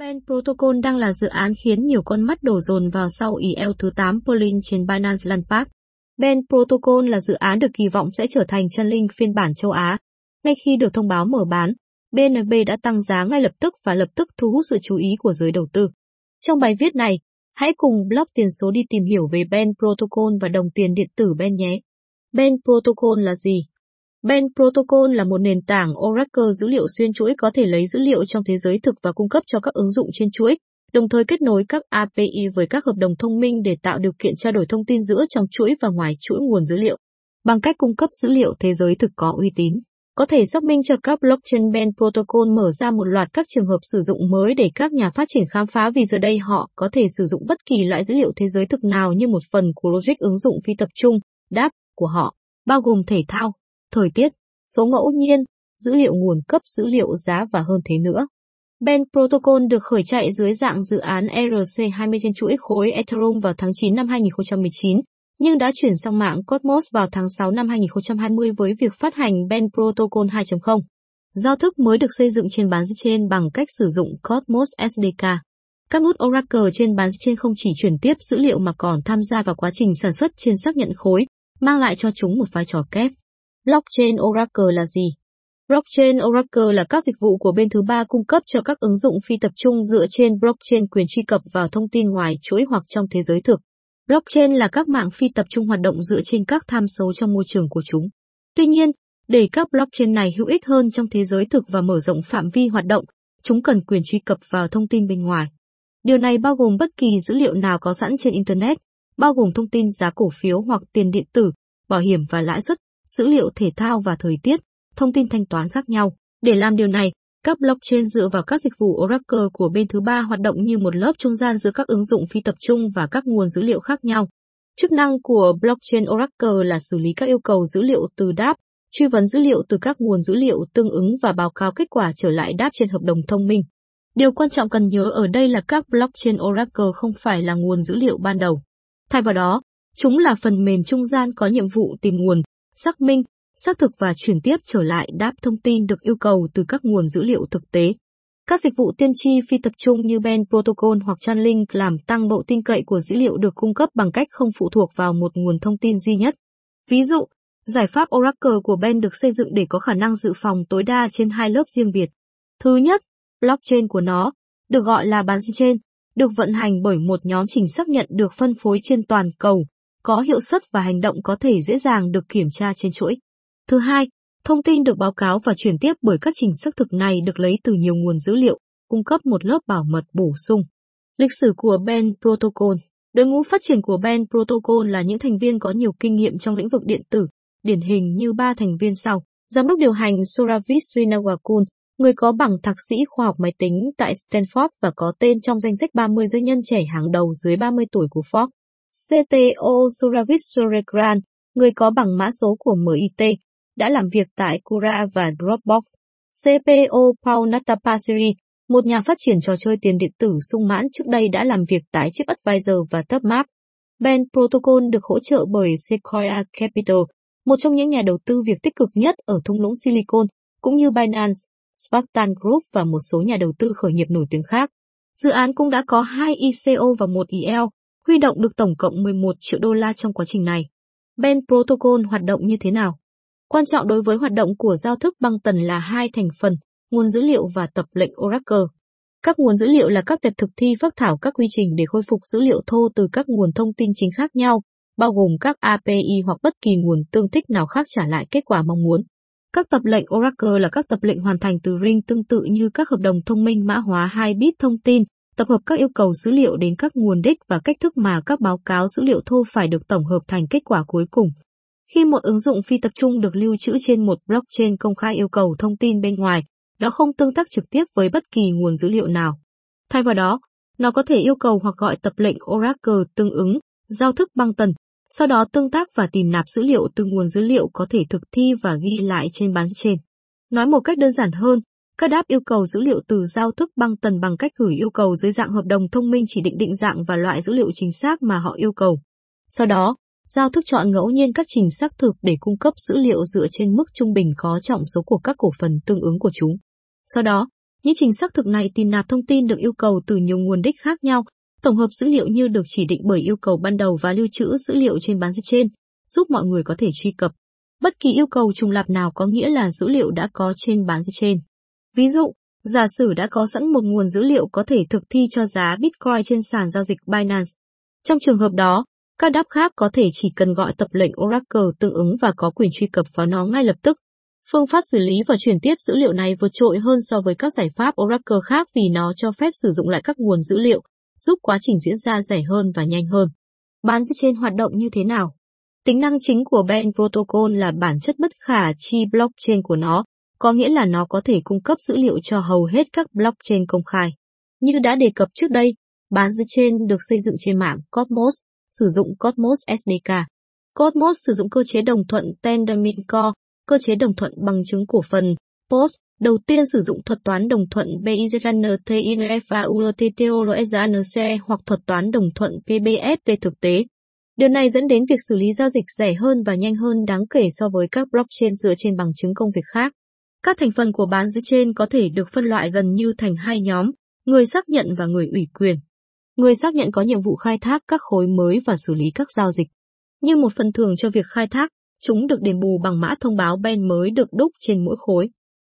Ben Protocol đang là dự án khiến nhiều con mắt đổ dồn vào sau IEL thứ 8 polling trên Binance Launchpad. Ben Protocol là dự án được kỳ vọng sẽ trở thành chân linh phiên bản châu Á. Ngay khi được thông báo mở bán, BNB đã tăng giá ngay lập tức và lập tức thu hút sự chú ý của giới đầu tư. Trong bài viết này, hãy cùng blog tiền số đi tìm hiểu về Ben Protocol và đồng tiền điện tử Ben nhé. Ben Protocol là gì? Ben Protocol là một nền tảng Oracle dữ liệu xuyên chuỗi có thể lấy dữ liệu trong thế giới thực và cung cấp cho các ứng dụng trên chuỗi, đồng thời kết nối các API với các hợp đồng thông minh để tạo điều kiện trao đổi thông tin giữa trong chuỗi và ngoài chuỗi nguồn dữ liệu. Bằng cách cung cấp dữ liệu thế giới thực có uy tín, có thể xác minh cho các blockchain Ben Protocol mở ra một loạt các trường hợp sử dụng mới để các nhà phát triển khám phá vì giờ đây họ có thể sử dụng bất kỳ loại dữ liệu thế giới thực nào như một phần của logic ứng dụng phi tập trung, đáp của họ, bao gồm thể thao, thời tiết, số ngẫu nhiên, dữ liệu nguồn cấp dữ liệu giá và hơn thế nữa. Ben Protocol được khởi chạy dưới dạng dự án ERC20 trên chuỗi khối Ethereum vào tháng 9 năm 2019, nhưng đã chuyển sang mạng Cosmos vào tháng 6 năm 2020 với việc phát hành Ben Protocol 2.0. Giao thức mới được xây dựng trên bán trên bằng cách sử dụng Cosmos SDK. Các nút Oracle trên bán trên không chỉ chuyển tiếp dữ liệu mà còn tham gia vào quá trình sản xuất trên xác nhận khối, mang lại cho chúng một vai trò kép. Blockchain Oracle là gì? Blockchain Oracle là các dịch vụ của bên thứ ba cung cấp cho các ứng dụng phi tập trung dựa trên blockchain quyền truy cập vào thông tin ngoài chuỗi hoặc trong thế giới thực. Blockchain là các mạng phi tập trung hoạt động dựa trên các tham số trong môi trường của chúng. Tuy nhiên, để các blockchain này hữu ích hơn trong thế giới thực và mở rộng phạm vi hoạt động, chúng cần quyền truy cập vào thông tin bên ngoài. Điều này bao gồm bất kỳ dữ liệu nào có sẵn trên Internet, bao gồm thông tin giá cổ phiếu hoặc tiền điện tử, bảo hiểm và lãi suất, dữ liệu thể thao và thời tiết, thông tin thanh toán khác nhau. Để làm điều này, các blockchain dựa vào các dịch vụ Oracle của bên thứ ba hoạt động như một lớp trung gian giữa các ứng dụng phi tập trung và các nguồn dữ liệu khác nhau. Chức năng của blockchain Oracle là xử lý các yêu cầu dữ liệu từ đáp, truy vấn dữ liệu từ các nguồn dữ liệu tương ứng và báo cáo kết quả trở lại đáp trên hợp đồng thông minh. Điều quan trọng cần nhớ ở đây là các blockchain Oracle không phải là nguồn dữ liệu ban đầu. Thay vào đó, chúng là phần mềm trung gian có nhiệm vụ tìm nguồn, xác minh, xác thực và chuyển tiếp trở lại đáp thông tin được yêu cầu từ các nguồn dữ liệu thực tế. Các dịch vụ tiên tri phi tập trung như Ben Protocol hoặc Chainlink làm tăng độ tin cậy của dữ liệu được cung cấp bằng cách không phụ thuộc vào một nguồn thông tin duy nhất. Ví dụ, giải pháp Oracle của Ben được xây dựng để có khả năng dự phòng tối đa trên hai lớp riêng biệt. Thứ nhất, blockchain của nó, được gọi là bán chain, được vận hành bởi một nhóm trình xác nhận được phân phối trên toàn cầu, có hiệu suất và hành động có thể dễ dàng được kiểm tra trên chuỗi. Thứ hai, thông tin được báo cáo và chuyển tiếp bởi các trình xác thực này được lấy từ nhiều nguồn dữ liệu, cung cấp một lớp bảo mật bổ sung. Lịch sử của Ben Protocol Đội ngũ phát triển của Ben Protocol là những thành viên có nhiều kinh nghiệm trong lĩnh vực điện tử, điển hình như ba thành viên sau. Giám đốc điều hành Suravit Srinawakul, người có bằng thạc sĩ khoa học máy tính tại Stanford và có tên trong danh sách 30 doanh nhân trẻ hàng đầu dưới 30 tuổi của Forbes. CTO Suravit Surekran, người có bằng mã số của MIT, đã làm việc tại Kura và Dropbox. CPO Paul Natapasiri, một nhà phát triển trò chơi tiền điện tử sung mãn trước đây đã làm việc tại Chip Advisor và TopMap. Ben Protocol được hỗ trợ bởi Sequoia Capital, một trong những nhà đầu tư việc tích cực nhất ở thung lũng Silicon, cũng như Binance, Spartan Group và một số nhà đầu tư khởi nghiệp nổi tiếng khác. Dự án cũng đã có hai ICO và một IL, huy động được tổng cộng 11 triệu đô la trong quá trình này. Ben Protocol hoạt động như thế nào? Quan trọng đối với hoạt động của giao thức băng tần là hai thành phần, nguồn dữ liệu và tập lệnh Oracle. Các nguồn dữ liệu là các tệp thực thi phác thảo các quy trình để khôi phục dữ liệu thô từ các nguồn thông tin chính khác nhau, bao gồm các API hoặc bất kỳ nguồn tương thích nào khác trả lại kết quả mong muốn. Các tập lệnh Oracle là các tập lệnh hoàn thành từ ring tương tự như các hợp đồng thông minh mã hóa 2 bit thông tin, tập hợp các yêu cầu dữ liệu đến các nguồn đích và cách thức mà các báo cáo dữ liệu thô phải được tổng hợp thành kết quả cuối cùng. Khi một ứng dụng phi tập trung được lưu trữ trên một blockchain công khai yêu cầu thông tin bên ngoài, nó không tương tác trực tiếp với bất kỳ nguồn dữ liệu nào. Thay vào đó, nó có thể yêu cầu hoặc gọi tập lệnh Oracle tương ứng, giao thức băng tần, sau đó tương tác và tìm nạp dữ liệu từ nguồn dữ liệu có thể thực thi và ghi lại trên bán trên. Nói một cách đơn giản hơn, các đáp yêu cầu dữ liệu từ giao thức băng tần bằng cách gửi yêu cầu dưới dạng hợp đồng thông minh chỉ định định dạng và loại dữ liệu chính xác mà họ yêu cầu. Sau đó, giao thức chọn ngẫu nhiên các trình xác thực để cung cấp dữ liệu dựa trên mức trung bình có trọng số của các cổ phần tương ứng của chúng. Sau đó, Những trình xác thực này tìm nạp thông tin được yêu cầu từ nhiều nguồn đích khác nhau, tổng hợp dữ liệu như được chỉ định bởi yêu cầu ban đầu và lưu trữ dữ liệu trên bán trên, giúp mọi người có thể truy cập. Bất kỳ yêu cầu trùng lặp nào có nghĩa là dữ liệu đã có trên bán trên. Ví dụ, giả sử đã có sẵn một nguồn dữ liệu có thể thực thi cho giá Bitcoin trên sàn giao dịch Binance. Trong trường hợp đó, các đáp khác có thể chỉ cần gọi tập lệnh Oracle tương ứng và có quyền truy cập vào nó ngay lập tức. Phương pháp xử lý và chuyển tiếp dữ liệu này vượt trội hơn so với các giải pháp Oracle khác vì nó cho phép sử dụng lại các nguồn dữ liệu, giúp quá trình diễn ra rẻ hơn và nhanh hơn. Bán trên hoạt động như thế nào? Tính năng chính của Ben Protocol là bản chất bất khả chi blockchain của nó, có nghĩa là nó có thể cung cấp dữ liệu cho hầu hết các blockchain công khai. Như đã đề cập trước đây, bán trên được xây dựng trên mạng Cosmos, sử dụng Cosmos SDK. Cosmos sử dụng cơ chế đồng thuận Tendermint Core, cơ chế đồng thuận bằng chứng cổ phần, POS, đầu tiên sử dụng thuật toán đồng thuận BIZNTINF và ULTTORSANCE hoặc thuật toán đồng thuận PBFT thực tế. Điều này dẫn đến việc xử lý giao dịch rẻ hơn và nhanh hơn đáng kể so với các blockchain dựa trên bằng chứng công việc khác. Các thành phần của bán dưới trên có thể được phân loại gần như thành hai nhóm, người xác nhận và người ủy quyền. Người xác nhận có nhiệm vụ khai thác các khối mới và xử lý các giao dịch. Như một phần thưởng cho việc khai thác, chúng được đền bù bằng mã thông báo Ben mới được đúc trên mỗi khối.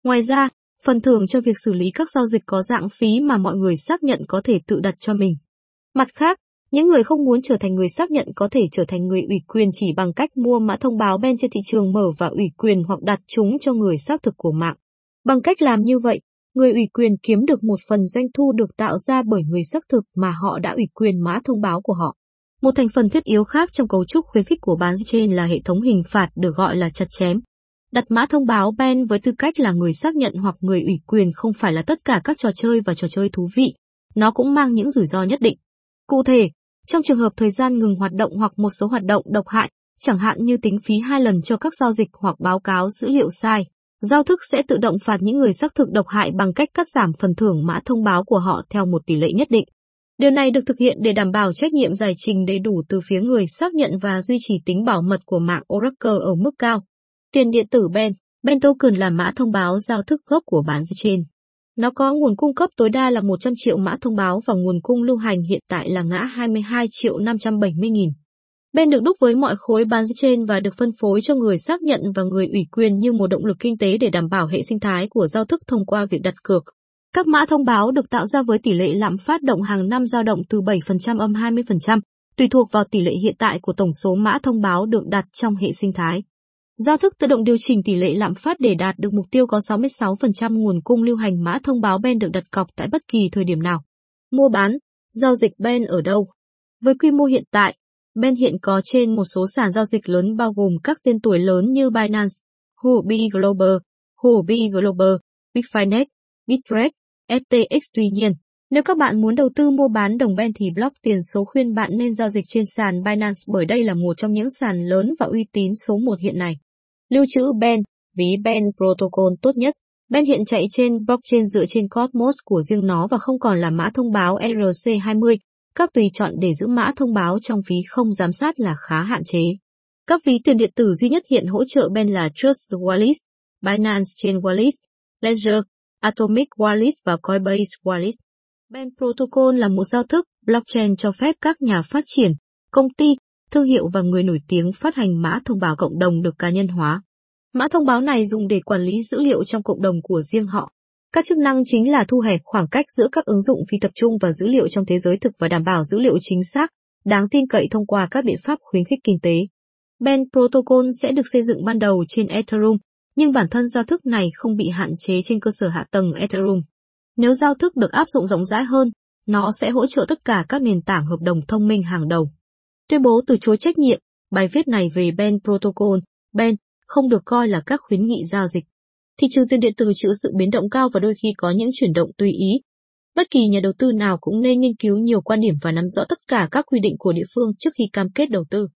Ngoài ra, phần thưởng cho việc xử lý các giao dịch có dạng phí mà mọi người xác nhận có thể tự đặt cho mình. Mặt khác, những người không muốn trở thành người xác nhận có thể trở thành người ủy quyền chỉ bằng cách mua mã thông báo Ben trên thị trường mở và ủy quyền hoặc đặt chúng cho người xác thực của mạng. Bằng cách làm như vậy, người ủy quyền kiếm được một phần doanh thu được tạo ra bởi người xác thực mà họ đã ủy quyền mã thông báo của họ. Một thành phần thiết yếu khác trong cấu trúc khuyến khích của bán trên là hệ thống hình phạt được gọi là chặt chém. Đặt mã thông báo Ben với tư cách là người xác nhận hoặc người ủy quyền không phải là tất cả các trò chơi và trò chơi thú vị. Nó cũng mang những rủi ro nhất định. Cụ thể, trong trường hợp thời gian ngừng hoạt động hoặc một số hoạt động độc hại, chẳng hạn như tính phí hai lần cho các giao dịch hoặc báo cáo dữ liệu sai, giao thức sẽ tự động phạt những người xác thực độc hại bằng cách cắt giảm phần thưởng mã thông báo của họ theo một tỷ lệ nhất định. Điều này được thực hiện để đảm bảo trách nhiệm giải trình đầy đủ từ phía người xác nhận và duy trì tính bảo mật của mạng Oracle ở mức cao. Tiền điện tử Ben, Ben Token là mã thông báo giao thức gốc của bán trên. Nó có nguồn cung cấp tối đa là 100 triệu mã thông báo và nguồn cung lưu hành hiện tại là ngã 22 triệu 570 nghìn. Ben được đúc với mọi khối bán trên và được phân phối cho người xác nhận và người ủy quyền như một động lực kinh tế để đảm bảo hệ sinh thái của giao thức thông qua việc đặt cược. Các mã thông báo được tạo ra với tỷ lệ lạm phát động hàng năm dao động từ 7% âm 20%, tùy thuộc vào tỷ lệ hiện tại của tổng số mã thông báo được đặt trong hệ sinh thái. Giao thức tự động điều chỉnh tỷ lệ lạm phát để đạt được mục tiêu có 66% nguồn cung lưu hành mã thông báo Ben được đặt cọc tại bất kỳ thời điểm nào. Mua bán, giao dịch Ben ở đâu? Với quy mô hiện tại, Ben hiện có trên một số sàn giao dịch lớn bao gồm các tên tuổi lớn như Binance, Huobi Global, Huobi Global, Bitfinex, Bittrex, FTX tuy nhiên, nếu các bạn muốn đầu tư mua bán đồng Ben thì block tiền số khuyên bạn nên giao dịch trên sàn Binance bởi đây là một trong những sàn lớn và uy tín số 1 hiện nay. Lưu trữ Ben, ví Ben Protocol tốt nhất. Ben hiện chạy trên blockchain dựa trên Cosmos của riêng nó và không còn là mã thông báo ERC20. Các tùy chọn để giữ mã thông báo trong ví không giám sát là khá hạn chế. Các ví tiền điện tử duy nhất hiện hỗ trợ Ben là Trust Wallet, Binance Chain Wallet, Ledger, Atomic Wallet và Coinbase Wallet. Ben Protocol là một giao thức blockchain cho phép các nhà phát triển, công ty, thương hiệu và người nổi tiếng phát hành mã thông báo cộng đồng được cá nhân hóa. Mã thông báo này dùng để quản lý dữ liệu trong cộng đồng của riêng họ. Các chức năng chính là thu hẹp khoảng cách giữa các ứng dụng phi tập trung và dữ liệu trong thế giới thực và đảm bảo dữ liệu chính xác, đáng tin cậy thông qua các biện pháp khuyến khích kinh tế. Ben Protocol sẽ được xây dựng ban đầu trên Ethereum, nhưng bản thân giao thức này không bị hạn chế trên cơ sở hạ tầng Ethereum. Nếu giao thức được áp dụng rộng rãi hơn, nó sẽ hỗ trợ tất cả các nền tảng hợp đồng thông minh hàng đầu. Tuyên bố từ chối trách nhiệm, bài viết này về Ben Protocol, Ben, không được coi là các khuyến nghị giao dịch. Thị trường tiền điện tử chịu sự biến động cao và đôi khi có những chuyển động tùy ý. Bất kỳ nhà đầu tư nào cũng nên nghiên cứu nhiều quan điểm và nắm rõ tất cả các quy định của địa phương trước khi cam kết đầu tư.